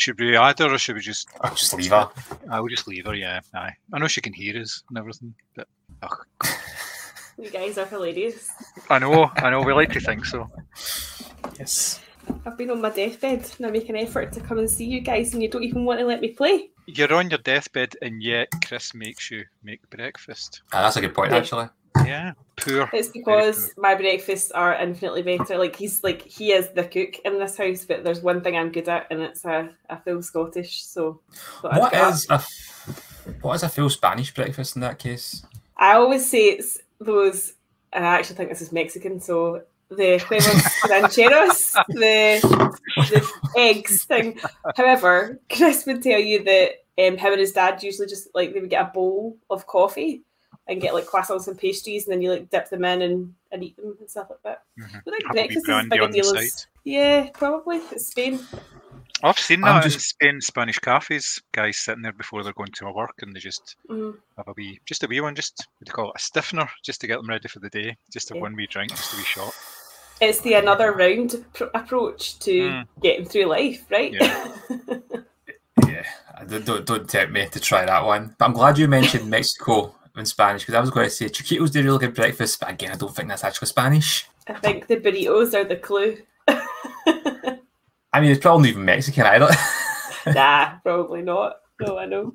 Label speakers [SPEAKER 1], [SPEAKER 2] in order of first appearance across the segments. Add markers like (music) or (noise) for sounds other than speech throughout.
[SPEAKER 1] we should we add her or should we just?
[SPEAKER 2] I'll just leave her.
[SPEAKER 1] I will just leave her. Yeah, aye. I know she can hear us and everything, but ugh.
[SPEAKER 3] You guys are hilarious.
[SPEAKER 1] I know, I know. We like to think so.
[SPEAKER 2] Yes.
[SPEAKER 3] I've been on my deathbed and I make an effort to come and see you guys, and you don't even want to let me play.
[SPEAKER 1] You're on your deathbed, and yet Chris makes you make breakfast.
[SPEAKER 2] Ah, that's a good point,
[SPEAKER 3] Yeah.
[SPEAKER 2] actually.
[SPEAKER 1] Yeah, poor.
[SPEAKER 3] It's because my breakfasts are infinitely better. Like he's like he is the cook in this house, but there's one thing I'm good at, and it's a, a full Scottish. So what is I'd
[SPEAKER 2] What
[SPEAKER 3] get up.
[SPEAKER 2] is a f- what is a full Spanish breakfast in that case?
[SPEAKER 3] I always say it's those, and I actually think this is Mexican. So the huevos (laughs) rancheros, the the (laughs) eggs thing. However, Chris would tell you that um, him and his dad usually just like they would get a bowl of coffee and get like croissants and pastries, and then you like dip them in and, and eat them and stuff like that.
[SPEAKER 1] Mhm.
[SPEAKER 3] I think
[SPEAKER 1] Have a
[SPEAKER 3] breakfast is as big a deal as yeah, probably it's Spain.
[SPEAKER 1] I've seen
[SPEAKER 2] I'm
[SPEAKER 1] that in Spain Spanish cafes. Guys sitting there before they're going to work, and they just
[SPEAKER 3] Mm.
[SPEAKER 1] have a wee, just a wee one, just what do you call it, a stiffener, just to get them ready for the day. Just a
[SPEAKER 3] Yeah.
[SPEAKER 1] one wee drink, just a wee shot.
[SPEAKER 3] It's the another round pr- approach to
[SPEAKER 1] Mm.
[SPEAKER 3] getting through life, right? (laughs)
[SPEAKER 2] Yeah, I don't, don't, don't tempt me to try that one. But I'm glad you mentioned Mexico in Spanish because I was going to say Chiquitos do really good breakfast, but again, I don't think that's actually Spanish.
[SPEAKER 3] I think the burritos are the clue. (laughs)
[SPEAKER 2] I mean, it's probably not even Mexican either. (laughs)
[SPEAKER 3] nah, probably not. No, I know.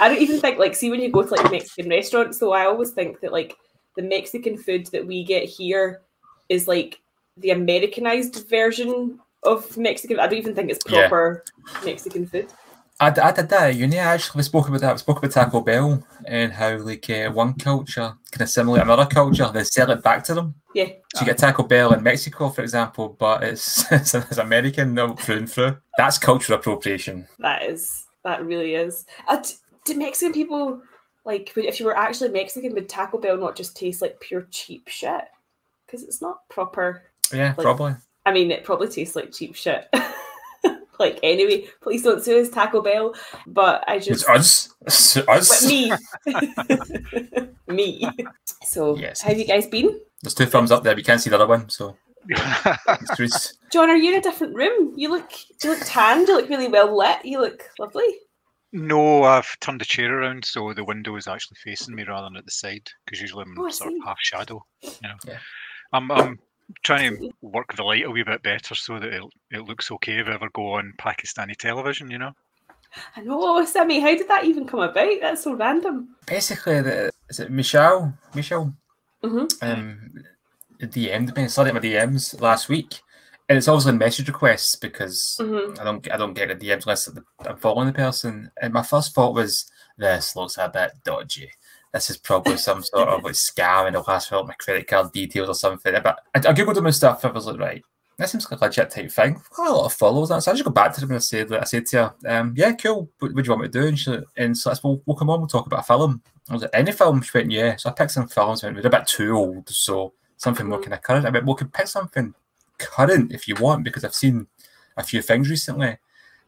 [SPEAKER 3] I don't even think like see when you go to like Mexican restaurants though, I always think that like the Mexican food that we get here is like the Americanized version of Mexican. I don't even think it's
[SPEAKER 2] Yeah.
[SPEAKER 3] proper Mexican food.
[SPEAKER 2] I, I did that at uni. I actually spoke about that. We spoke about Taco Bell and how like uh, one culture can assimilate another culture, They sell it back to them.
[SPEAKER 3] Yeah.
[SPEAKER 2] So you get Taco Bell in Mexico, for example, but it's (laughs) it's, it's American no, through and through. That's cultural appropriation.
[SPEAKER 3] That is that really is. Uh, do Mexican people like if you were actually Mexican, would Taco Bell not just taste like pure cheap shit? Because it's not proper.
[SPEAKER 2] Yeah,
[SPEAKER 3] Like-
[SPEAKER 2] probably.
[SPEAKER 3] I mean, it probably tastes like cheap shit. (laughs) (laughs) like anyway, please don't sue us, Taco Bell. But I
[SPEAKER 2] It's
[SPEAKER 3] just
[SPEAKER 2] us. It's us.
[SPEAKER 3] But me, (laughs) me. So,
[SPEAKER 2] Yes.
[SPEAKER 3] how have you guys been,
[SPEAKER 2] There's two thumbs up there. but you can't see the other one, so (laughs) Chris.
[SPEAKER 3] John? Are you in a different room? You look, you look tanned. You look really well lit. You look lovely.
[SPEAKER 1] no, I've turned the chair around so the window is actually facing me rather than at the side because usually I'm
[SPEAKER 3] Oh,
[SPEAKER 1] sort of half shadow. You know,
[SPEAKER 2] Yeah.
[SPEAKER 1] I'm I'm trying to work the light a wee bit better so that it it looks okay if I ever go on Pakistani television. You know.
[SPEAKER 3] I know, Sammy. How did that even come about? That's so random.
[SPEAKER 2] Basically, the, is it Michelle? Michelle
[SPEAKER 3] hmm
[SPEAKER 2] um, DM'd me, slid my DMs last week, and it's obviously message requests because
[SPEAKER 3] hmm
[SPEAKER 2] I don't I don't get the DMs unless I'm following the person. And my first thought was, this looks a bit dodgy. This is probably (laughs) some sort of like scam, and it'll ask for my credit card details or something. But I, I googled them and stuff. I was like, right, that seems like a legit type thing. I've got a lot of followers, and so I just go back to them and I said, I said to her, um, yeah, cool. What, what do you want me to do? And, she, and so I said, well, we'll come on, we'll talk about a film. I was like, any film? She went, yeah. So I picked some films. Went, they're a bit too old, so something more
[SPEAKER 3] Mhm.
[SPEAKER 2] kind of current. I went, well, we can pick something current if you want because I've seen a few things recently.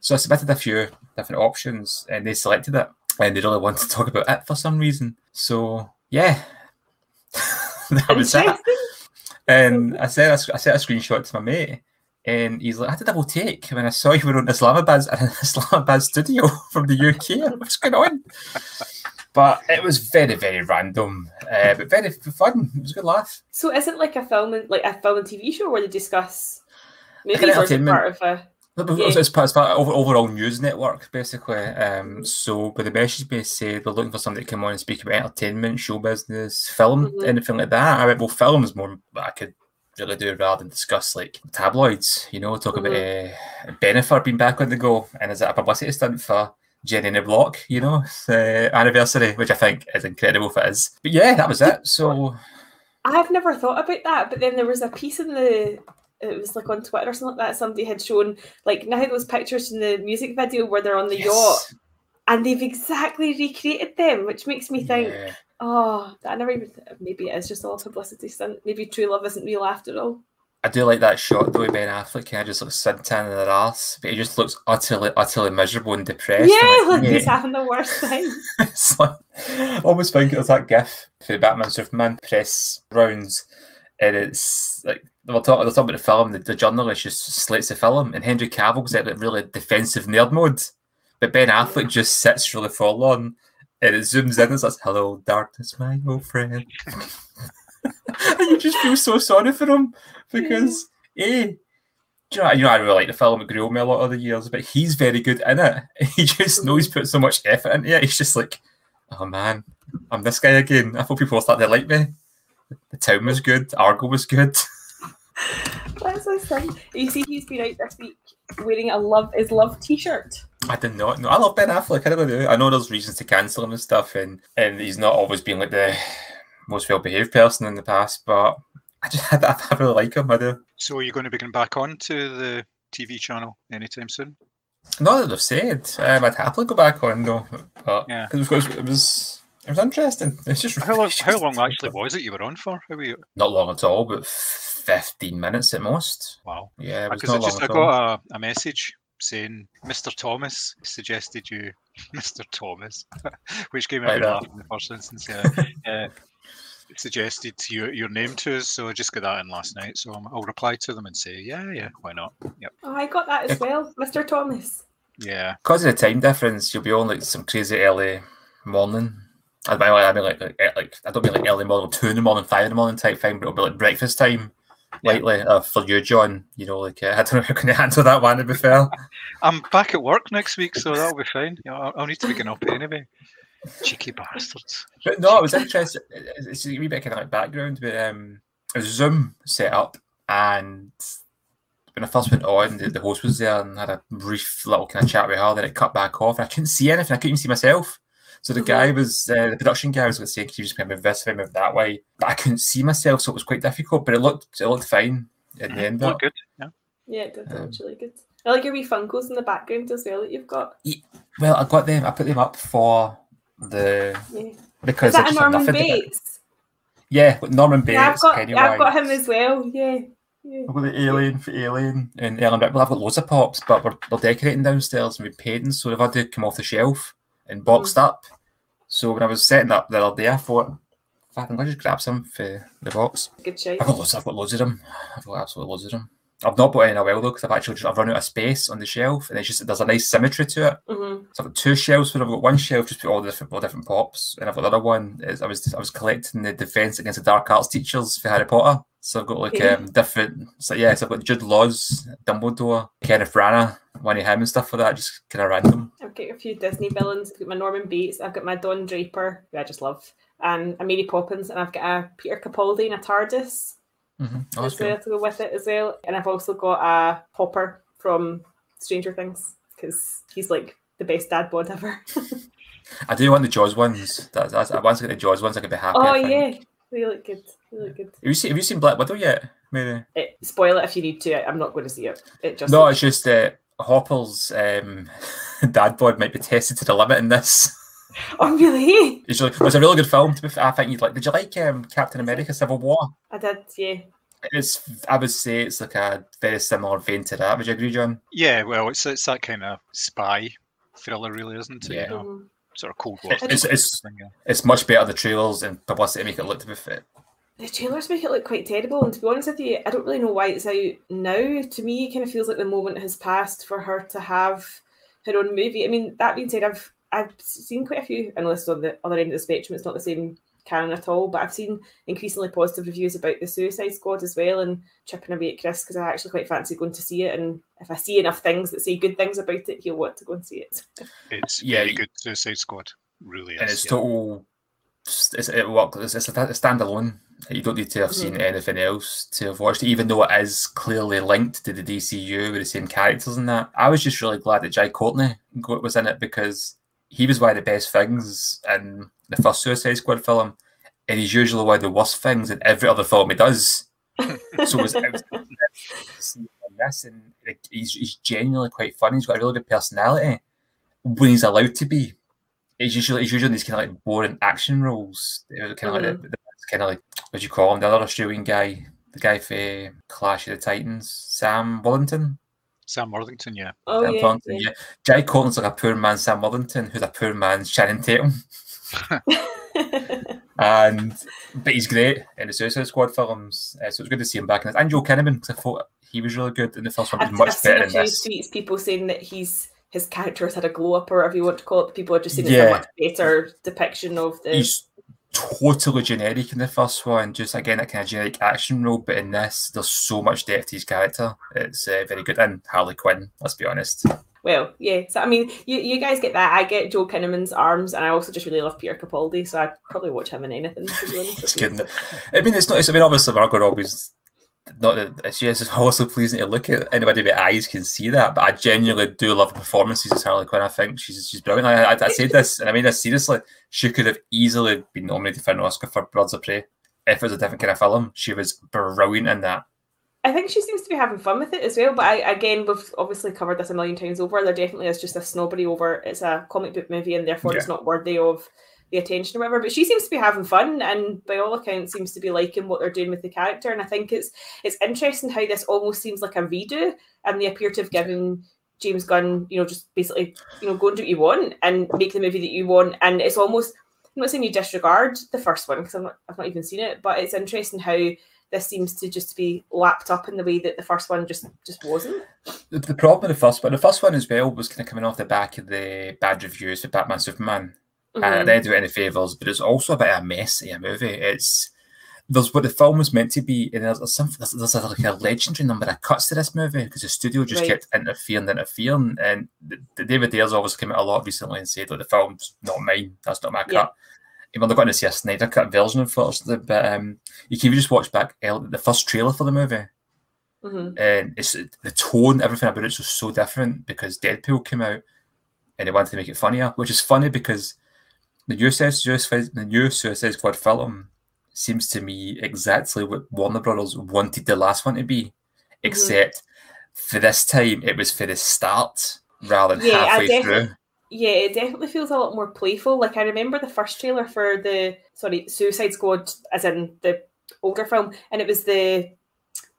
[SPEAKER 2] So I submitted a few different options and they selected it and they really wanted to talk about it for some reason. So yeah, (laughs) that was it. And I sent I sent a screenshot to my mate and he's like, I had a double take when I saw you were on Islamabad at (laughs) an Islamabad studio (laughs) from the UK. What's going on? But it was very, very random, uh, but very fun. It was a good laugh.
[SPEAKER 3] So, is it like a film, and like a film and TV show where they discuss movies, or is it
[SPEAKER 2] entertainment-
[SPEAKER 3] part of a? Yeah.
[SPEAKER 2] It's, part, it's part of overall news network, basically. Um, so, but the message may say they're looking for somebody to come on and speak about entertainment, show business, film,
[SPEAKER 3] Mhm.
[SPEAKER 2] anything like that. I went, well, film is more I could really do rather than discuss like tabloids, you know, talk about uh, Bennifer being back on the go. And is it a publicity stunt for Jenny in the Block, you know, (laughs) uh, anniversary, which I think is incredible if it is. But yeah, that was it. So,
[SPEAKER 3] I've never thought about that, but then there was a piece in the it was like on Twitter or something like that. Somebody had shown like now those pictures in the music video where they're on the yacht and they've exactly recreated them, which makes me think,
[SPEAKER 2] Yeah.
[SPEAKER 3] oh, I never even maybe it is just all publicity stunt. Maybe true love isn't real after all.
[SPEAKER 2] I do like that shot though, Ben Affleck. Kind of just looks suntan in their ass, but he just looks utterly, utterly miserable and depressed.
[SPEAKER 3] yeah, like
[SPEAKER 2] "Mate."
[SPEAKER 3] he's having the worst (laughs) time.
[SPEAKER 2] it's like, I almost think it was that gif for the Batman Superman press rounds, and it's like we're talking, they're talking about the film. The, the journalist just slates the film, and Henry Cavill's at like really defensive nerd mode, but Ben Affleck just sits really forlorn, and it zooms in and says, "Hello, darkness, my old friend." (laughs) and you just feel so sorry for him because, eh, you know, you know, I really like the film. It grew on me a lot of the years, but he's very good in it. (laughs) He just knows put so much effort into it. He's just like, oh man, I'm this guy again. I thought people will start to like me. The town was good. Argo was good. (laughs)
[SPEAKER 3] That's so fun. You see, he's been out this week wearing a love is love T-shirt.
[SPEAKER 2] I did not know. I love Ben Affleck. I really do. I know there's reasons to cancel him and stuff, and and he's not always been like the most well behaved person in the past, but I just had (laughs) I, I really like him. I do.
[SPEAKER 1] So are you going to be going back on to the TV channel anytime soon?
[SPEAKER 2] Not that I've said. Um, I'd happily go back on though, but
[SPEAKER 1] Yeah.
[SPEAKER 2] it was it was it was interesting. It's just
[SPEAKER 1] How long? How (laughs) long actually was it you were on for? How were you?
[SPEAKER 2] not long at all, but fifteen minutes at most.
[SPEAKER 1] Wow.
[SPEAKER 2] Yeah,
[SPEAKER 1] Because I just I got a, a message saying Mr. Thomas suggested you, (laughs) Mr. Thomas, (laughs) which gave me a
[SPEAKER 2] Like
[SPEAKER 1] laugh in the first instance. Yeah, uh, suggested your your name to us, so I just got that in last night. So I'm- I'll reply to them and say, yeah, yeah, why not? Yep,
[SPEAKER 3] Oh, I got that as well, Mr. Thomas.
[SPEAKER 1] yeah.
[SPEAKER 2] Because of the time difference, you'll be on like some crazy early morning. I mean, I mean like, like, eh, like I don't mean like early morning, two in the morning, five in the morning type thing, but it'll be like breakfast time.
[SPEAKER 1] Yeah.
[SPEAKER 2] Lightly uh, for you, John. You know, like uh, (laughs) I don't know how can you handle that one. To be fair,
[SPEAKER 1] I'm back at work next week, so that'll be fine. You know, I'll, I'll need to be getting up anyway. Cheeky bastards.
[SPEAKER 2] but no, it was interesting. It's it's a wee bit kind of like background, but um, it was Zoom set up, and when I first went on, the, the host was there and had a brief little kind of chat with her. Then it cut back off, and I couldn't see anything. I couldn't even see myself. So the guy was uh, the production guy was like saying, "Can you just kind of move this way, move that way?" But I couldn't see myself, so it was quite difficult. But it looked it looked fine at the end. of
[SPEAKER 1] Look
[SPEAKER 2] it.
[SPEAKER 1] good. Yeah.
[SPEAKER 3] Yeah, it did.
[SPEAKER 2] Um,
[SPEAKER 3] looks really good. I like your wee Funkos in the background as well that you've got.
[SPEAKER 2] Well, I got them. I put them up for the
[SPEAKER 3] Yeah.
[SPEAKER 2] because
[SPEAKER 3] Is that
[SPEAKER 2] I
[SPEAKER 3] a
[SPEAKER 2] just had
[SPEAKER 3] Norman Bates?
[SPEAKER 2] Yeah, with Norman Bates,
[SPEAKER 3] Yeah, I've got,
[SPEAKER 2] Pennywise.
[SPEAKER 3] I've got him as well. Yeah. yeah.
[SPEAKER 2] I've got the alien for alien and Ellen Ripley. I've got loads of pops, but we're, we're decorating downstairs and we're painting, so they've had to come off the shelf and boxed up. So when I was setting up the other day, I thought, "Fuck, I'm just grab some for the box.
[SPEAKER 3] Good shape.
[SPEAKER 2] I've got loads. I've got loads of them. I've got absolutely loads of them. I've not bought any in a while though, because I've actually just, I've run out of space on the shelf, and it's just there's a nice symmetry to it.
[SPEAKER 3] Mm-hmm.
[SPEAKER 2] So I've got two shelves but I've got one shelf just put all the different all different pops, and I've got the other one is I was I was collecting the Defence Against the Dark Arts teachers for Harry Potter. So I've got like
[SPEAKER 3] Yeah.
[SPEAKER 2] um different so yeah, so I've got Jude Laws, Dumbledore, Kenneth Branagh, one of him and stuff like that, just kind of random.
[SPEAKER 3] I've got a few Disney villains. I've got my Norman Bates. I've got my Don Draper, who I just love, and a Mary Poppins, and I've got a Peter Capaldi and a TARDIS
[SPEAKER 2] Mm-hmm. Oh, that's
[SPEAKER 3] as well
[SPEAKER 2] cool.
[SPEAKER 3] to go with it as well. And I've also got a Hopper from Stranger Things because he's like the best dad bod ever. (laughs)
[SPEAKER 2] I do want the Jaws ones. That, that's once I get the Jaws ones, I could be happy.
[SPEAKER 3] oh yeah, they look good. They look good.
[SPEAKER 2] Have you seen Have you seen Black Widow yet, Maybe.
[SPEAKER 3] It, spoil it if you need to. I'm not going to see it. It just
[SPEAKER 2] No, it's just uh, Hopper's um, (laughs) dad bod might be tested to the limit in this.
[SPEAKER 3] Oh really? (laughs)
[SPEAKER 2] It's really, it was a really good film. To be fair, I think you'd like. Did you like um, Captain America: Civil War?
[SPEAKER 3] I did. Yeah.
[SPEAKER 2] It's. I would say it's like a very similar vein to that. Would you agree, John?
[SPEAKER 1] Yeah, well, it's it's that kind of spy thriller, really, isn't it?
[SPEAKER 2] Yeah.
[SPEAKER 1] You know,
[SPEAKER 3] Mhm.
[SPEAKER 1] sort of Cold War.
[SPEAKER 2] It's- it's-
[SPEAKER 1] thing.
[SPEAKER 2] It's much better the trailers and publicity make it look to be fit.
[SPEAKER 3] The trailers make it look quite terrible, and to be honest with you, I don't really know why it's out now. To me, it kind of feels like the moment has passed for her to have her own movie. I mean, that being said, I've I've seen quite a few, and this on the other end of the spectrum, it's not the same canon at all, but I've seen increasingly positive reviews about the Suicide Squad as well, and chipping away at Chris because I actually quite fancy going to see it, and if I see enough things that say good things about it, he'll want to go and see it.
[SPEAKER 1] It's
[SPEAKER 2] Yeah,
[SPEAKER 1] very good Suicide Squad. Really is.
[SPEAKER 2] And it's
[SPEAKER 1] yeah.
[SPEAKER 2] total. It's, it works. It's, it's a, standalone. You don't need to have seen mm. anything else to have watched it, even though it is clearly linked to the DCU with the same characters and that. I was just really glad that Jai Courtney was in it because he was one of the best things in the first Suicide Squad film, and he's usually one of the worst things in every other film he does. (laughs) so it was, it was this, and he's, he's genuinely quite funny. He's got a really good personality when he's allowed to be. He's usually he's usually these kind of like boring action roles. Kind of like the, the, kind of like what do you call him? The other Australian guy, the guy for Clash of the Titans, Sam Wellington.
[SPEAKER 1] Sam Worthington, yeah.
[SPEAKER 3] Oh
[SPEAKER 2] Sam
[SPEAKER 3] yeah,
[SPEAKER 2] Wellington,
[SPEAKER 3] yeah.
[SPEAKER 2] yeah. Jai Courtney's like a poor man Sam Worthington, who's a poor man's Channing Tatum. (laughs) (laughs) and but he's great in the Suicide Squad films, uh, so it's good to see him back in this. And Joel Kinnaman, because I thought he was really good in the first one. He's
[SPEAKER 3] I've,
[SPEAKER 2] much
[SPEAKER 3] I've seen
[SPEAKER 2] better
[SPEAKER 3] a
[SPEAKER 2] in
[SPEAKER 3] few
[SPEAKER 2] this.
[SPEAKER 3] tweets, people saying that he's his character has had a glow up, or whatever you want to call it. People are just it's
[SPEAKER 2] Yeah.
[SPEAKER 3] a much better depiction of the.
[SPEAKER 2] He's totally generic in the first one, just again that kind of generic action role. But in this, there's so much depth to his character. It's uh, very good. And Harley Quinn, let's be honest.
[SPEAKER 3] Well, yeah. So I mean, you, you guys get that. I get Joel Kinnaman's arms, and I also just really love Peter Capaldi, so I'd probably watch him in anything. To be honest (laughs)
[SPEAKER 2] It's good. I mean, it's not. It's, I mean, obviously, Margot Robbie's not. that- She is (laughs) also pleasing to look at. Anybody with eyes can see that. But I genuinely do love performances as Harley Quinn. I think she's she's brilliant. I, I, I said this, and I mean this seriously. She could have easily been nominated for an Oscar for Birds of Prey if it was a different kind of film. She was brilliant in that.
[SPEAKER 3] I think she seems to be having fun with it as well. But I, again, we've obviously covered this a million times over. There definitely is just a snobbery over it's a comic book movie and therefore it's not worthy of the attention or whatever. But she seems to be having fun and by all accounts seems to be liking what they're doing with the character. And I think it's it's interesting how this almost seems like a redo and they appear to have given James Gunn, you know, just basically, you know, go and do what you want and make the movie that you want. And it's almost I'm not saying you disregard the first one because not, I've not even seen it, but it's interesting how this seems to just be lapped up in the way that the first one just just wasn't.
[SPEAKER 2] The, the problem with the first one, the first one as well, was kind of coming off the back of the bad reviews for Batman Superman.
[SPEAKER 3] Mm-hmm.
[SPEAKER 2] and they didn't do it any favors, but it's also a bit of a messy movie. It's there's what the film was meant to be, and there's, there's some there's, there's a, like a legendary number of cuts to this movie because the studio just
[SPEAKER 3] Right.
[SPEAKER 2] kept interfering, interfering, and the, the David Ayer's always come out a lot recently and said, "Look, the film's not mine. That's not my
[SPEAKER 3] Yeah.
[SPEAKER 2] cut." Even though they're going to see a Snyder cut version, unfortunately, but um, you can just watch back uh, the first trailer for the movie,
[SPEAKER 3] Mhm.
[SPEAKER 2] and it's the tone, everything about it's just so different because Deadpool came out and they wanted to make it funnier, which is funny because the new Suicide, the new Suicide Squad film seems to me exactly what Warner Brothers wanted the last one to be,
[SPEAKER 3] Mm-hmm.
[SPEAKER 2] except for this time it was for the start rather than
[SPEAKER 3] Yeah,
[SPEAKER 2] halfway
[SPEAKER 3] defi-
[SPEAKER 2] through.
[SPEAKER 3] Yeah, it definitely feels a lot more playful. Like I remember the first trailer for the sorry Suicide Squad, as in the older film, and it was the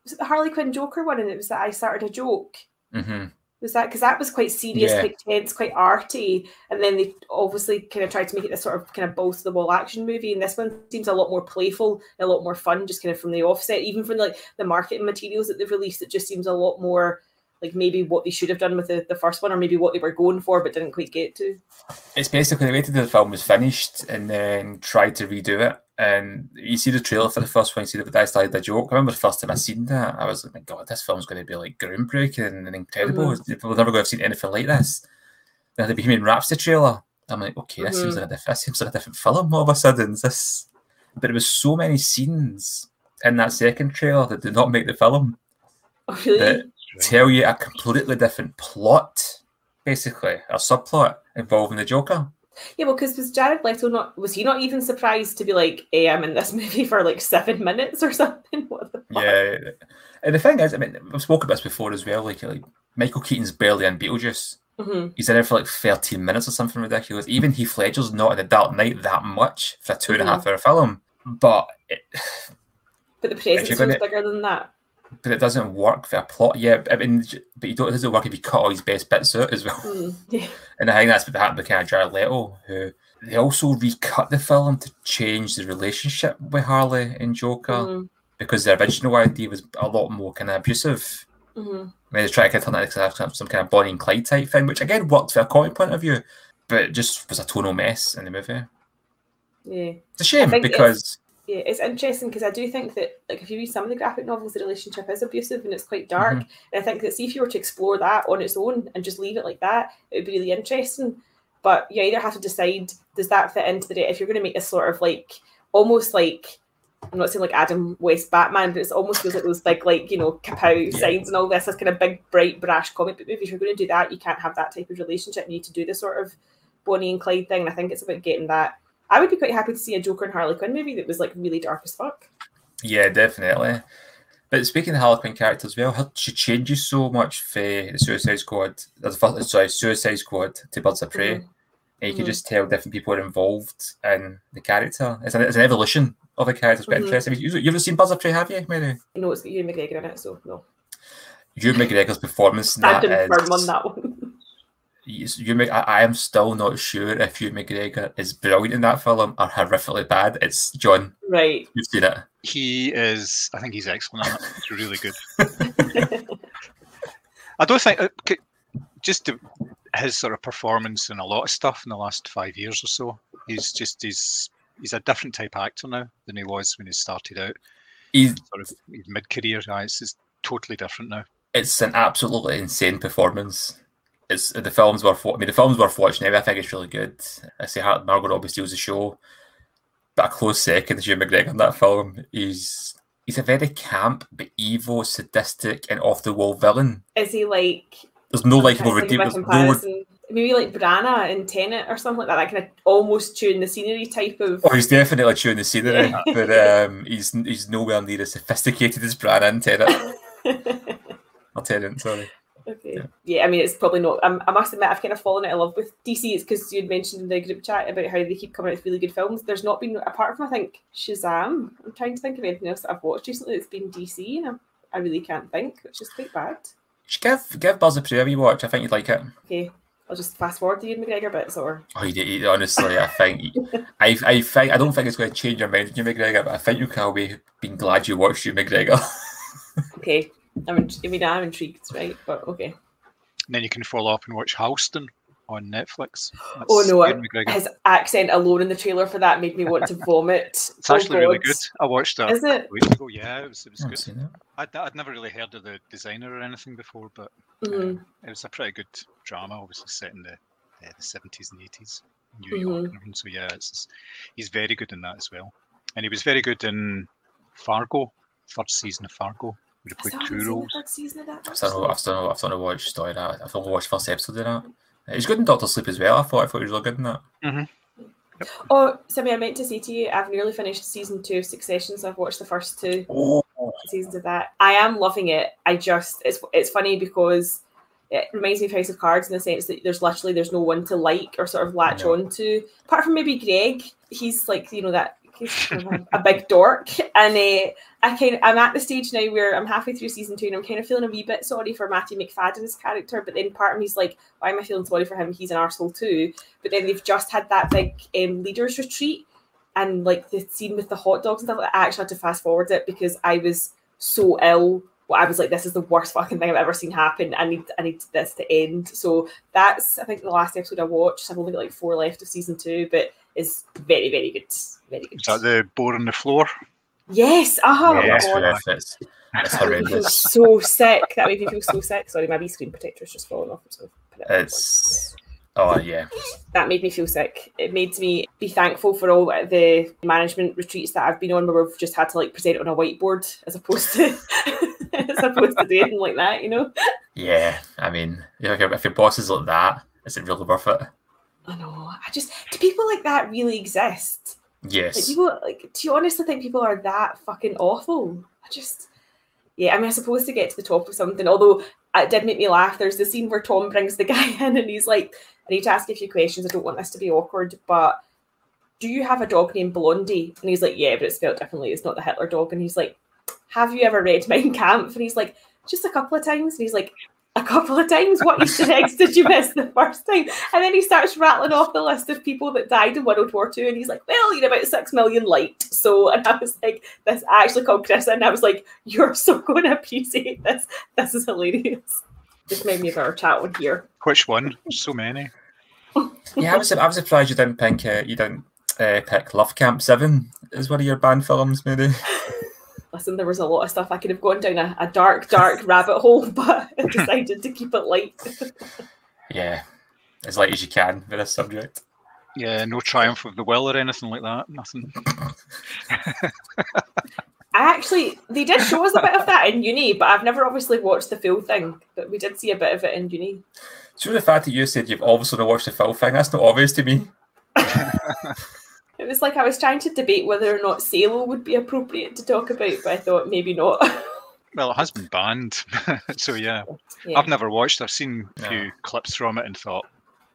[SPEAKER 3] was it the Harley Quinn Joker one, and it was that I started a joke.
[SPEAKER 2] hmm
[SPEAKER 3] Was that because that was quite serious,
[SPEAKER 2] Yeah.
[SPEAKER 3] quite tense, quite arty, and then they obviously kind of tried to make it this sort of kind of balls to the wall action movie, and this one seems a lot more playful, a lot more fun, just kind of from the offset, even from like the marketing materials that they've released. It just seems a lot more like maybe what they should have done with the, the first one, or maybe what they were going for but didn't quite get to.
[SPEAKER 2] It's basically they waited till the film was finished and then tried to redo it. And you see the trailer for the first one, you see the I started the joke. I remember the first time I seen that, I was like, my God, this film's going to be like groundbreaking and incredible.
[SPEAKER 3] Mm-hmm.
[SPEAKER 2] We're never going to have seen anything like this. Then the Bohemian Rhapsody trailer, I'm like, okay, this seems
[SPEAKER 3] Mhm.
[SPEAKER 2] like a, diff- this seems like a different film all of a sudden. This, but there was so many scenes in that second trailer that did not make the film
[SPEAKER 3] Oh, really?
[SPEAKER 2] that tell you a completely different plot, basically, a subplot involving the Joker.
[SPEAKER 3] Yeah, well, because was Jared Leto not was he not even surprised to be like, "Hey, I'm in this (laughs) movie for like seven minutes or something"? (laughs) What the fuck?
[SPEAKER 2] Yeah, and the thing is, I mean, I've spoken about this before as well. Like, like Michael Keaton's barely in Beetlejuice.
[SPEAKER 3] Mhm.
[SPEAKER 2] He's in there for like 13 minutes or something ridiculous. Even Heath Ledger's not in the Dark Knight that much for a two and a half hour film. But it, (sighs)
[SPEAKER 3] But the presence was
[SPEAKER 2] gonna-
[SPEAKER 3] bigger than that.
[SPEAKER 2] But it doesn't work for a plot. Yeah, I mean, but you don't, it doesn't work if you cut all his best bits out as well.
[SPEAKER 3] Mm, yeah. (laughs)
[SPEAKER 2] And I think that's what happened with kind of Jared Leto, who they also recut the film to change the relationship with Harley and Joker
[SPEAKER 3] Mhm,
[SPEAKER 2] because the original idea was a lot more kind of abusive.
[SPEAKER 3] mhm.
[SPEAKER 2] I mean, they try to turn that into some- some kind of Bonnie and Clyde type thing, which again worked from a comic point of view, but it just was a tonal mess in the movie.
[SPEAKER 3] Yeah,
[SPEAKER 2] It's a shame because
[SPEAKER 3] yeah. It's interesting because I do think that, like, if you read some of the graphic novels, the relationship is abusive and it's quite dark.
[SPEAKER 2] Mhm.
[SPEAKER 3] And I think that see if you were to explore that on its own and just leave it like that, it would be really interesting. But you either have to decide does that fit into the if you're going to make a sort of like almost like I'm not saying like Adam West Batman, but it's almost feels like those big like you know kapow signs and all this. This kind of big, bright, brash comic book movie. If you're going to do that, you can't have that type of relationship. You need to do the sort of Bonnie and Clyde thing. And I think it's about getting that. I would be quite happy to see a Joker and Harley Quinn movie that was like really dark as fuck.
[SPEAKER 2] yeah, definitely. But speaking of Harley Quinn character as well, her, she changes so much for the Suicide Squad, the sorry, Suicide Squad to Birds of Prey.
[SPEAKER 3] Mhm.
[SPEAKER 2] And you can
[SPEAKER 3] Mhm.
[SPEAKER 2] just tell different people are involved in the character. It's an, it's an evolution of a character. It's quite
[SPEAKER 3] Mhm.
[SPEAKER 2] interesting. You, you've seen Birds of Prey, have you, Mary?
[SPEAKER 3] Know, it's got Ewan McGregor in it, so no.
[SPEAKER 2] Ewan McGregor's performance in
[SPEAKER 3] Stand
[SPEAKER 2] that
[SPEAKER 3] and firm on that one. (laughs)
[SPEAKER 2] he's- Hugh Mc- I, I am still not sure if Ewan McGregor is brilliant in that film or horrifically bad. It's John.
[SPEAKER 3] Right.
[SPEAKER 2] You've seen it.
[SPEAKER 1] He is. I think he's excellent. in it. He's really good. (laughs) I don't think uh, just the, his sort of performance in a lot of stuff in the last five years or so. He's just he's he's a different type of actor now than he was when he started out.
[SPEAKER 2] He's
[SPEAKER 1] Sort of mid career. It's just totally different now.
[SPEAKER 2] it's an absolutely insane performance. It's the film's worth. I mean, the film's worth watching. Anyway. I think it's really good. I say how Margot Robbie steals the show, but a close second is Ewan McGregor in that film. He's he's a very camp, but evil, sadistic, and off the wall villain.
[SPEAKER 3] Is he like
[SPEAKER 2] There's no likable
[SPEAKER 3] trying to think of
[SPEAKER 2] redeem. no.
[SPEAKER 3] Maybe like Branagh in Tenet or something like that. That kind of almost chewing the scenery type of.
[SPEAKER 2] Oh, he's definitely chewing the scenery, but um, he's he's nowhere near as sophisticated as Bran and Tenet. (laughs) Or Tenant, sorry.
[SPEAKER 3] Okay.
[SPEAKER 2] Yeah.
[SPEAKER 3] Yeah. I mean, it's probably not. Um, I must admit, I've kind of fallen out of love with DC. It's because you'd mentioned in the group chat about how they keep coming out with really good films. There's not been, apart from I think Shazam. I'm trying to think of anything else that I've watched recently that's been DC, and I, I really can't think, which is quite bad.
[SPEAKER 2] Just give give Buzz a wee watch. I think you'd like it.
[SPEAKER 3] Okay, I'll just fast forward the Ewan McGregor bits, or
[SPEAKER 2] Oh, you, you, honestly, I think I, I think I don't think it's going to change your mind Ewan McGregor, but I think you can be being glad you watched Ewan McGregor. (laughs)
[SPEAKER 3] okay. I'm, in, I mean, I'm intrigued, right? But okay.
[SPEAKER 1] And then you can follow up and watch Halston on Netflix. That's
[SPEAKER 3] Oh, no,
[SPEAKER 1] Ewan
[SPEAKER 3] His accent alone in the trailer for that made me want to (laughs) vomit.
[SPEAKER 1] It's actually really good. I watched that
[SPEAKER 3] Is it?
[SPEAKER 1] a week ago. Yeah, it was, it was
[SPEAKER 2] I've
[SPEAKER 1] good.
[SPEAKER 2] seen it.
[SPEAKER 1] I'd, I'd never really heard of the designer or anything before, but
[SPEAKER 3] Mhm.
[SPEAKER 1] it was a pretty good drama, obviously set in the uh, the seventies and eighties, New York.
[SPEAKER 3] Mhm.
[SPEAKER 1] And. So yeah, it's just- he's very good in that as well, and he was very good in Fargo, third season of Fargo. Where he
[SPEAKER 3] I
[SPEAKER 1] played
[SPEAKER 3] still
[SPEAKER 1] two
[SPEAKER 3] haven't seen
[SPEAKER 1] roles.
[SPEAKER 3] season of that.
[SPEAKER 2] I've still, I've still, I've still not watched story of that. I've only watched first episode of that. He's good in Doctor Sleep as well. I thought I thought he was really good in that.
[SPEAKER 3] Oh, Sammy, I meant to say to you, I've nearly finished season two of Succession, so I've watched the first two
[SPEAKER 2] Oh,
[SPEAKER 3] seasons of that. I am loving it. I just it's it's funny because it reminds me of House of Cards in the sense that there's literally there's no one to like or sort of latch on to. Apart from maybe Greg, he's like you know that he's kind of a, a big dork, and uh, I kind of I'm at the stage now where I'm halfway through season two and I'm kind of feeling a wee bit sorry for Matthew Macfadyen's character, but then part of me's like, why am I feeling sorry for him? He's an arsehole too. But then they've just had that big um, leaders retreat. And like the scene with the hot dogs and stuff, I actually had to fast forward it because I was so ill. I was like, this is the worst fucking thing I've ever seen happen. I need, I need this to end. So that's, I think, the last episode I watched. I've only got like four left of season two, but it's very, very good. Very good.
[SPEAKER 1] Is that the boar on the floor?
[SPEAKER 3] Yes. Ah,
[SPEAKER 1] yeah,
[SPEAKER 3] Oh my God.
[SPEAKER 2] yes, it's, it's
[SPEAKER 3] That made me feel
[SPEAKER 2] horrendous.
[SPEAKER 3] so sick. That made me feel so sick. Sorry, my wee screen protector is just falling off. So it.
[SPEAKER 2] It's oh yeah.
[SPEAKER 3] that made me feel sick. It made me be thankful for all the management retreats that I've been on where we've just had to like present on a whiteboard as opposed to (laughs) as opposed to doing like that, you know?
[SPEAKER 2] Yeah, I mean, if your boss is like that, is it really worth it?
[SPEAKER 3] I know. I just do people like that really exist? Like
[SPEAKER 2] Yes.
[SPEAKER 3] people like do you honestly think people are that fucking awful? I just yeah, I mean I suppose to get to the top of something, although it did make me laugh. There's the scene where Tom brings the (laughs) guy in and he's like, I need to ask you a few questions. I don't want this to be awkward, but do you have a dog named Blondie? And he's like, Yeah, but it's spelled differently. It's not the Hitler dog. And he's like, Have you ever read Mein Kampf? And he's like, Just a couple of times. And he's like, a couple of times. What Easter eggs did you (laughs) miss the first time? And then he starts rattling off the list of people that died in World War II, and he's like, "Well, you're about six million light." So, and I was like, "This I actually called Chris, and I was like, "You're so going to appreciate this. This is hilarious." Just made me a better chat one here.
[SPEAKER 1] Which one? So many.
[SPEAKER 2] Yeah, I was I was surprised you didn't pick uh, you didn't uh, pick Love Camp Seven as one of your banned films, maybe. (laughs)
[SPEAKER 3] Listen, there was a lot of stuff I could have gone down a, a dark, dark (laughs) rabbit hole, but (laughs) I decided to keep it light.
[SPEAKER 2] Yeah, as light as you can with this subject.
[SPEAKER 1] Yeah, no triumph of the will or anything like that. Nothing. (laughs)
[SPEAKER 3] I actually, they did show us a bit of that in uni, but I've never obviously watched the full thing. But we did see a bit of it in uni.
[SPEAKER 2] So the fact that you said you've obviously not watched the full thing, that's not obvious to me.
[SPEAKER 3] It was like I was trying to debate whether or not Salo would be appropriate to talk about, but I thought maybe not. (laughs)
[SPEAKER 1] Well, it has been banned, (laughs) so yeah.
[SPEAKER 3] Yeah.
[SPEAKER 1] I've never watched. I've seen a few
[SPEAKER 2] No.
[SPEAKER 1] clips from it and thought,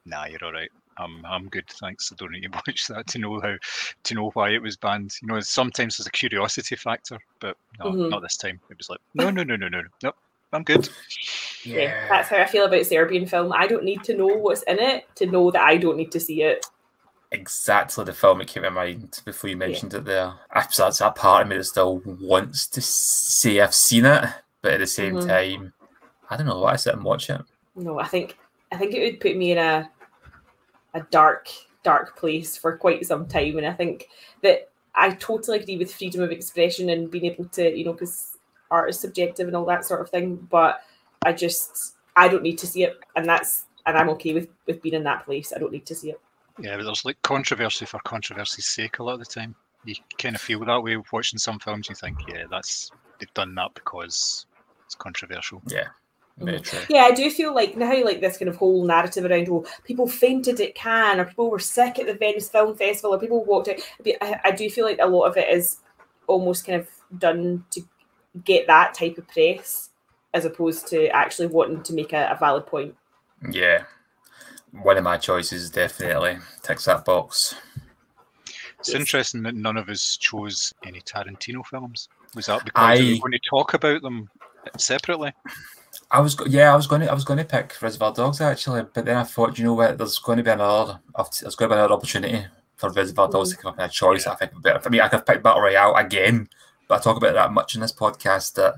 [SPEAKER 1] "Nah, you're all right. I'm I'm good, thanks. I don't need to (laughs) watch that to know how to know why it was banned. You know, sometimes there's a curiosity factor, but no,
[SPEAKER 3] Mhm.
[SPEAKER 1] not this time. It was like, no, no, no, no, no, no, I'm good.
[SPEAKER 3] yeah. that's how I feel about Serbian film. I don't need to know what's in it to know that I don't need to see it.
[SPEAKER 2] Exactly the film that came in mind before you mentioned yeah. it there. That's that part of me that still wants to say I've seen it, but at the same mm-hmm. time, I don't know. Why I sit and watch it.
[SPEAKER 3] No, I think I think it would put me in a a dark, dark place for quite some time, and I think that I totally agree with freedom of expression and being able to, you know, because art is subjective and all that sort of thing. But I just I don't need to see it, and that's and I'm okay with with being in that place. I don't need to see it.
[SPEAKER 1] Yeah, but there's like controversy for controversy's sake a lot of the time. You kind of feel that way watching some films. You think, yeah, that's they've done that because it's controversial.
[SPEAKER 2] Yeah.
[SPEAKER 3] Mm-hmm. Yeah, I do feel like now like this kind of whole narrative around oh people fainted at Cannes or people were sick at the Venice Film Festival or people walked out. I, I do feel like a lot of it is almost kind of done to get that type of press as opposed to actually wanting to make a, a valid point.
[SPEAKER 2] Yeah, one of my choices definitely ticks that box.
[SPEAKER 1] It's interesting that none of us chose any Tarantino films. Was that because I, we were going to talk about them separately?
[SPEAKER 2] I was yeah, I was going to I was going to pick Reservoir Dogs actually, but then I thought, you know what, there's going to be another there's going to be another opportunity for Reservoir Dogs to come up in a choice. I think better for me. I could pick Battle Royale again, but I talk about that much in this podcast that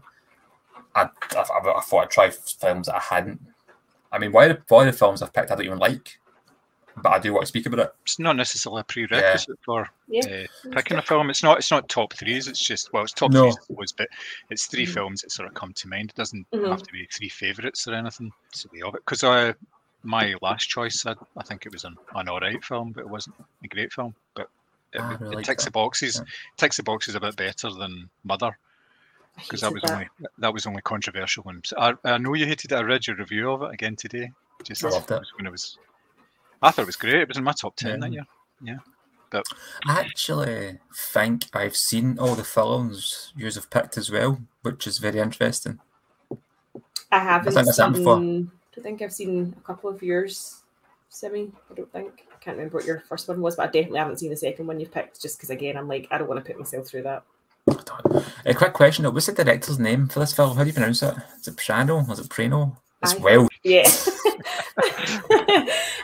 [SPEAKER 2] I I, I, I thought I'd try films that I hadn't I mean, why the, why the films I've picked I don't even like, but I do want to speak about it.
[SPEAKER 1] It's not necessarily a prerequisite yeah. for yeah. uh, picking a film. It's not. It's not top threes. It's just well, it's top no. threes, but it's 3 mm-hmm. films that sort of come to mind. It doesn't mm-hmm. have to be three favourites or anything. So the of it because I my last choice, I, I think it was an, an alright film, but it wasn't a great film. But it, it, it ticks that. the boxes. Yeah. Ticks the boxes a bit better than Mother because that was that. only that was only controversial. When I, I know you hated it. I read your review of it again today. Just I loved it when it was. I thought it was great. It was in my top ten yeah. that year. Yeah. But
[SPEAKER 2] I actually think I've seen all the films you have picked as well, which is very interesting.
[SPEAKER 3] I haven't I seen. Before. I think I've seen a couple of yours, Simi. I don't think. I can't remember what your first one was, but I definitely haven't seen the second one you've picked. Just because, again, I'm like, I don't want to put myself through that.
[SPEAKER 2] A quick question though, what's the director's name for this film? How do you pronounce it? Is it Prano? Is it Prano? It's I, Welsh.
[SPEAKER 3] Yeah. (laughs)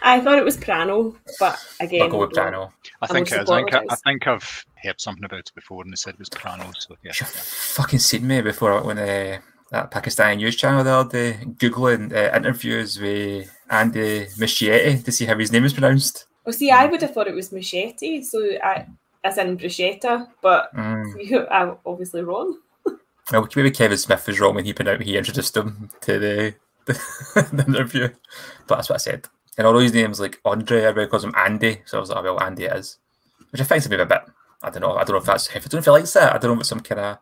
[SPEAKER 3] I thought it was Prano, but again,
[SPEAKER 2] I'll go with Prano.
[SPEAKER 1] I think. I think, I think I've heard something about it before, and they said it was Prano. So yeah.
[SPEAKER 2] You've fucking seen me before when uh, that Pakistani news channel the other day googling uh, interviews with Andy Muschietti to see how his name is pronounced.
[SPEAKER 3] Well, see, I would have thought it was Machete, so I as in bruschetta, but mm. (laughs) you are obviously wrong.
[SPEAKER 2] well, maybe Kevin Smith was wrong when he put out he introduced him to the, the, (laughs) the interview, but that's what I said. And although his name's like Andre, everybody calls him Andy, so I was like, oh, well, Andy it is, which I find to be a bit. I don't know. I don't know if that's if I don't know if he likes that. I don't know if it's some kind of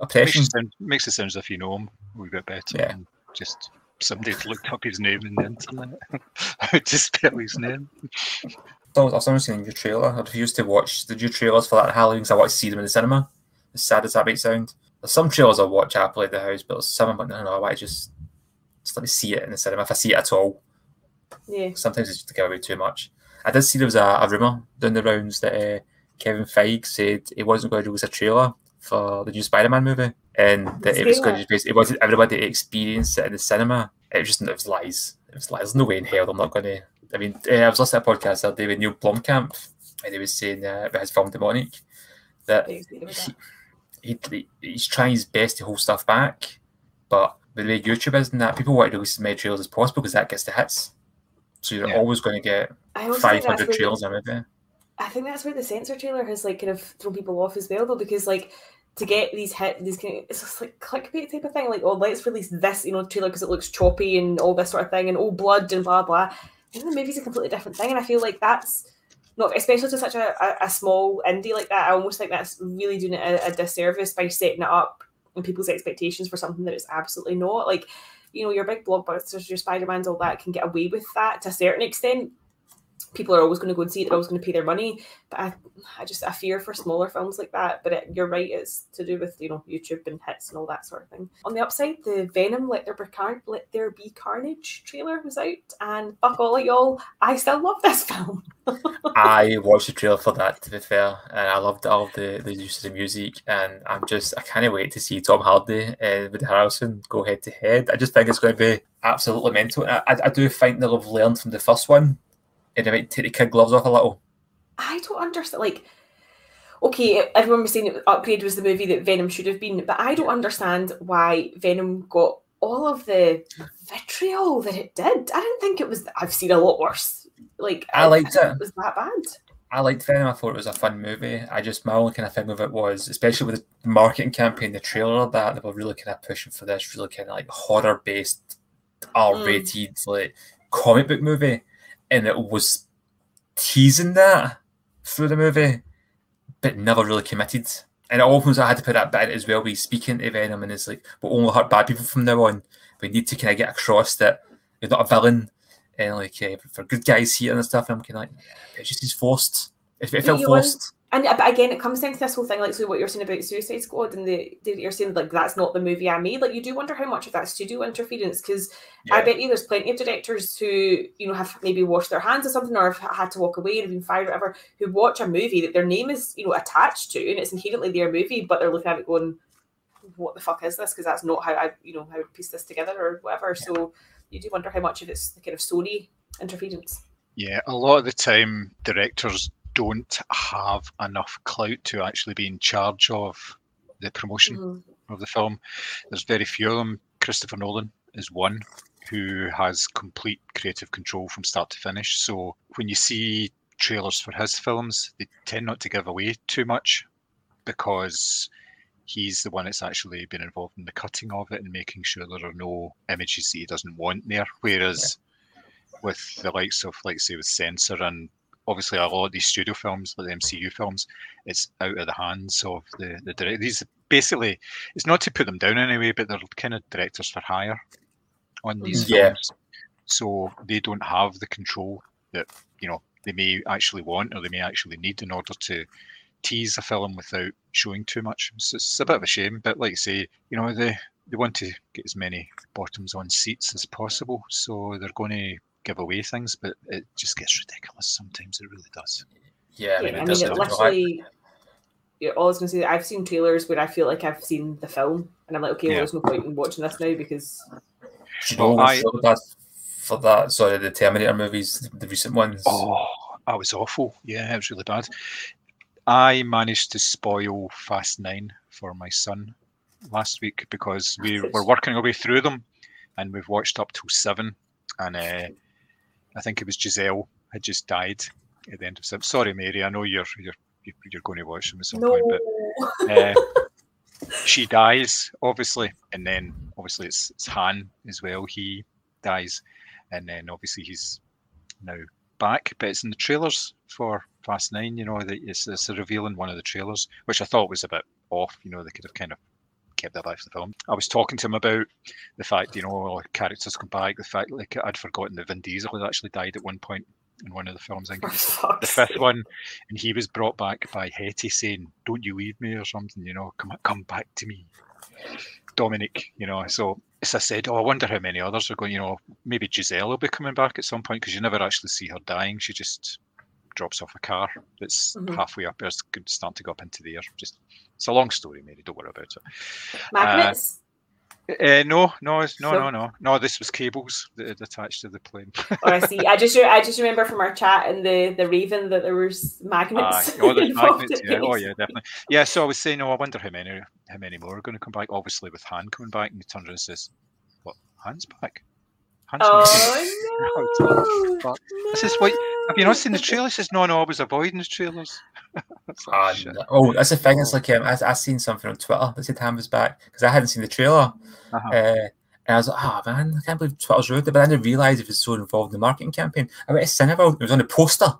[SPEAKER 2] oppression.
[SPEAKER 1] Makes it, sound, makes it sound as if you know him a wee bit better. Yeah. Just somebody's looked up his name in the internet. (laughs) How to spell his name.
[SPEAKER 2] I was only seeing new trailer. I refused to watch the new trailers for that Halloween because I want to see them in the cinema. As sad as that might sound. There's some trailers I watch happily at the house, but some I'm like, no, no, I want to just, just let me see it in the cinema if I see it at all.
[SPEAKER 3] Yeah.
[SPEAKER 2] Sometimes it's just to give away too much. I did see there was a, a rumour down the rounds that uh, Kevin Feige said he wasn't going to release a trailer for the new Spider-Man movie, and that it was going to just it wasn't everybody to experience it in the cinema. It was just it was lies. It was lies. There's no way in hell I'm not going to I mean, uh, I was listening to a podcast the other day with Neill Blomkamp, and he was saying uh, about his film Demonic that he, he, he's trying his best to hold stuff back, but the way YouTube is and that, people want to release as many trailers as possible because that gets the hits. So you're yeah. always going to get 500 trailers in a movie.
[SPEAKER 3] I think that's where the censor trailer has like kind of thrown people off as well, though, because like to get these hit these kind of, it's just like clickbait type of thing, like oh let's release this you know trailer because it looks choppy and all this sort of thing and oh blood and blah blah the movie's a completely different thing, and I feel like that's not especially to such a, a, a small indie like that. I almost think that's really doing it a, a disservice by setting it up and people's expectations for something that it's absolutely not. Like, you know, your big blockbusters, your Spider Mans, all that can get away with that to a certain extent. People are always going to go and see it. They're always going to pay their money. But I, I just I fear for smaller films like that. But it, you're right, it's to do with you know YouTube and hits and all that sort of thing. On the upside, the Venom Let There Be, Car- Let there Be Carnage trailer was out, and fuck all of y'all, I still love this (laughs) film.
[SPEAKER 2] I watched the trailer for that to be fair, and I loved all the the use of the music, and I'm just I can't wait to see Tom Hardy uh, and Woody Harrelson go head to head. I just think it's going to be absolutely mental. I, I do think they'll have learned from the first one and they might take the kid gloves off a little.
[SPEAKER 3] I don't understand. Like, okay, everyone was saying Upgrade was the movie that Venom should have been, but I don't understand why Venom got all of the vitriol that it did. I didn't think it was. I've seen a lot worse. Like,
[SPEAKER 2] I, I liked it.
[SPEAKER 3] It was that bad.
[SPEAKER 2] I liked Venom. I thought it was a fun movie. I just my only kind of thing with it was, especially with the marketing campaign, the trailer of that they were really kind of pushing for this really kind of like horror based, R rated mm. like comic book movie and it was teasing that through the movie, but never really committed. And it almost I had to put that bit as well. We speaking to Venom, and it's like we only hurt bad people from now on. We need to kind of get across that you're not a villain, and like uh, for good guys here and stuff. And I'm kind of like, yeah, it's just he's forced. It, it felt forced
[SPEAKER 3] and uh, but again, it comes down to this whole thing, like so what you're saying about Suicide Squad, and the, the you're saying like that's not the movie I made. Like you do wonder how much of that studio interference, because yeah. I bet you there's plenty of directors who you know have maybe washed their hands or something, or have had to walk away and been fired, or whatever, who watch a movie that their name is you know attached to, and it's inherently their movie, but they're looking at it going, "What the fuck is this?" Because that's not how I you know how I piece this together or whatever. Yeah. So you do wonder how much of it's the kind of Sony interference.
[SPEAKER 1] Yeah, a lot of the time directors don't have enough clout to actually be in charge of the promotion mm-hmm. of the film. There's very few of them. Christopher Nolan is one who has complete creative control from start to finish. So when you see trailers for his films, they tend not to give away too much because he's the one that's actually been involved in the cutting of it and making sure there are no images that he doesn't want there. Whereas yeah. with the likes of, like say, with Censor and obviously a lot of these studio films, like the MCU films, it's out of the hands of the the director. These basically, it's not to put them down anyway, but they're kind of directors for hire on these mm. yeah. films, so they don't have the control that you know they may actually want or they may actually need in order to tease a film without showing too much. So it's a bit of a shame, but like I say, you know they they want to get as many bottoms on seats as possible, so they're going to give away things, but it just gets ridiculous sometimes. It really does.
[SPEAKER 2] Yeah,
[SPEAKER 3] I mean, I mean it literally. Yeah, all I was going to say, I've seen trailers where I feel like I've seen the film, and I'm like, okay, yeah. well, there's no point in watching this now because.
[SPEAKER 2] You know, I, for that, for that, sorry, the Terminator movies, the recent ones.
[SPEAKER 1] Oh, that was awful. Yeah, it was really bad. I managed to spoil Fast Nine for my son last week because we were working our way through them, and we've watched up till seven, and uh, I think it was Gisele had just died at the end of some. Sorry, Mary, I know you're you're you're going to watch them at some no. point, but uh, (laughs) she dies obviously, and then obviously it's, it's Han as well. He dies, and then obviously he's now back, but it's in the trailers for Fast Nine. You know, it's, it's a reveal in one of the trailers, which I thought was a bit off. You know, they could have kind of kept their life for the film. I was talking to him about the fact, you know, characters come back. The fact, like, I'd forgotten that Vin Diesel had actually died at one point in one of the films. I think it was the fifth one, and he was brought back by Letty saying, "Don't you leave me" or something. You know, come come back to me, Dominic. You know, so as I said, oh, I wonder how many others are going. You know, maybe Gisele will be coming back at some point because you never actually see her dying. She just drops off a car that's mm-hmm. halfway up. It's starting to go up into the air. Just it's a long story, Mary. Don't worry about it.
[SPEAKER 3] Magnets.
[SPEAKER 1] Uh, uh, no, no, no, so, no, no, no. This was cables that had attached to the plane.
[SPEAKER 3] oh, I see. I just, I just remember from our chat in the the Raven that there was magnets.
[SPEAKER 1] Oh, there's (laughs) magnets. Yeah. Oh, yeah, definitely. Yeah. So I was saying, oh, I wonder how many, how many more are going to come back. Obviously, with Han coming back, and he turns around and says, "What? Han's back."
[SPEAKER 3] Han's oh no! (laughs)
[SPEAKER 1] no! This is what have you not seen the trailer? He says, no, no, I was avoiding the trailers. (laughs)
[SPEAKER 2] that's oh, oh, that's the thing. It's like um, I, I seen something on Twitter that said Han was back because I hadn't seen the trailer. Uh-huh. Uh, and I was like, oh man, I can't believe Twitter's ruined it. But I didn't realise it was so involved in the marketing campaign. I went to Cinema, it was on the poster.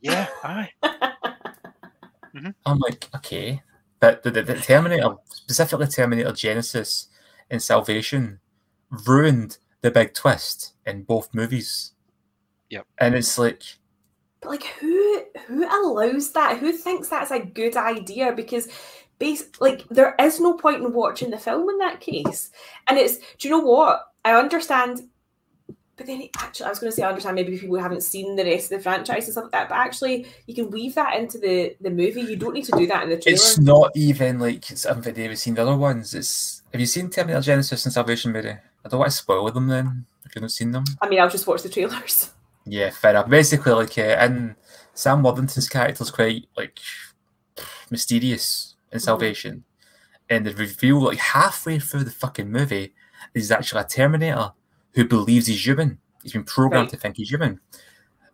[SPEAKER 1] Yeah, aye. (laughs)
[SPEAKER 2] mm-hmm. I'm like, okay. But the, the, the (laughs) Terminator, specifically Terminator Genisys and Salvation, ruined the big twist in both movies.
[SPEAKER 1] Yep.
[SPEAKER 2] And it's like,
[SPEAKER 3] But like, who who allows that? Who thinks that's a good idea? Because base like there is no point in watching the film in that case. And it's do you know what? I understand but then actually, I was going to say, I understand maybe people haven't seen the rest of the franchise and stuff like that, but actually, you can weave that into the the movie. You don't need to do that in the trailer.
[SPEAKER 2] It's not even like haven't even seen the other ones. It's have you seen Terminator Genisys and Salvation, Mary? I don't want to spoil them then if you've not seen them.
[SPEAKER 3] I mean, I'll just watch the trailers. (laughs)
[SPEAKER 2] Yeah, fair enough. Basically, like, uh, and Sam Worthington's character is quite like mysterious in
[SPEAKER 3] Mhm.
[SPEAKER 2] Salvation, and the reveal like halfway through the fucking movie is actually a Terminator who believes he's human. He's been programmed
[SPEAKER 3] Right.
[SPEAKER 2] to think he's human.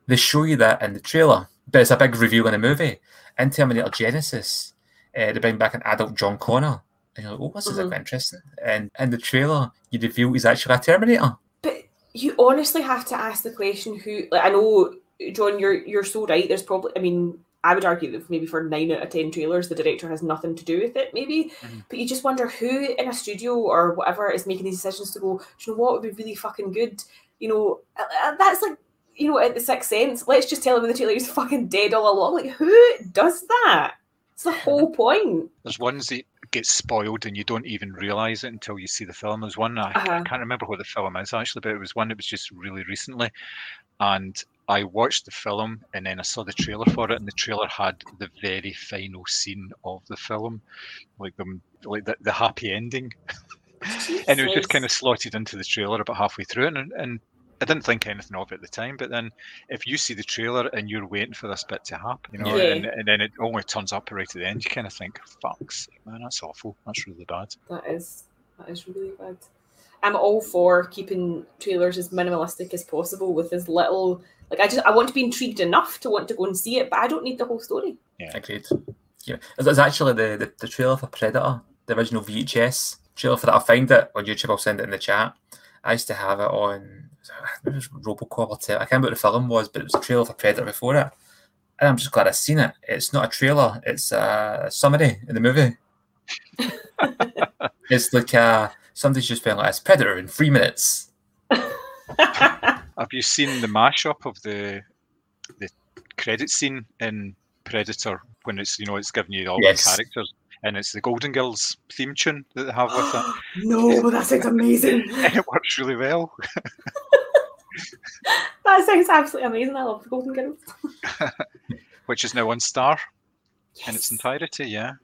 [SPEAKER 2] They show you that in the trailer, but it's a big reveal in the movie. In Terminator Genisys, uh, they bring back an adult John Connor, and you're like, "Oh, this is
[SPEAKER 3] Mhm.
[SPEAKER 2] like interesting." And in the trailer, you reveal he's actually a Terminator.
[SPEAKER 3] But you honestly have to ask the question who like I know John you're you're so right there's probably I mean I would argue that maybe for nine out of ten trailers the director has nothing to do with it maybe.
[SPEAKER 1] Mhm.
[SPEAKER 3] but you just wonder who in a studio or whatever is making these decisions to go "Do you know what? Would be really fucking good. You know uh, uh, that's like you know at the sixth sense. Let's just tell him the trailer he's fucking dead all along. Like who does that? It's the (laughs) whole point.
[SPEAKER 1] There's ones that get spoiled and you don't even realise it until you see the film. There's one I, I
[SPEAKER 3] Uh-huh.
[SPEAKER 1] can't remember what the film is actually, but it was one that was just really recently, and I watched the film and then I saw the trailer for it, and the trailer had the very final scene of the film, like the like the, the happy ending, (laughs) and it was just kind of slotted into the trailer about halfway through, and and I didn't think anything of it at the time, but then if you see the trailer and you're waiting for this bit to happen, you know,
[SPEAKER 3] Yeah.
[SPEAKER 1] and, and then it only turns up right at the end, you kind of think, "Fuck's man, that's awful. That's really bad."
[SPEAKER 3] That is that is really bad. I'm all for keeping trailers as minimalistic as possible with as little like I just I want to be intrigued enough to want to go and see it, but I don't need the whole story.
[SPEAKER 2] Yeah, agreed. Yeah, it's actually the, the, the trailer for Predator, the original VHS trailer for that. I'll find it on YouTube. I'll send it in the chat. I used to have it on it was (laughs) Robocop or Ter- I can't remember what the film was, but it was a trailer for Predator before it. And I'm just glad I've seen it. It's not a trailer; it's a summary in the movie. (laughs) it's like uh, somebody's just been like, "It's Predator in three minutes."
[SPEAKER 1] Have you seen the mashup of the the credit scene in Predator when it's you know it's giving you all
[SPEAKER 2] Yes.
[SPEAKER 1] the characters and it's the Golden Girls theme tune that they have with it, (gasps)
[SPEAKER 3] no, but that sounds amazing. (laughs)
[SPEAKER 1] and it works really well. (laughs)
[SPEAKER 3] That sounds absolutely amazing. I love the Golden Girls. (laughs)
[SPEAKER 1] Which is now on Star in its entirety. Yeah,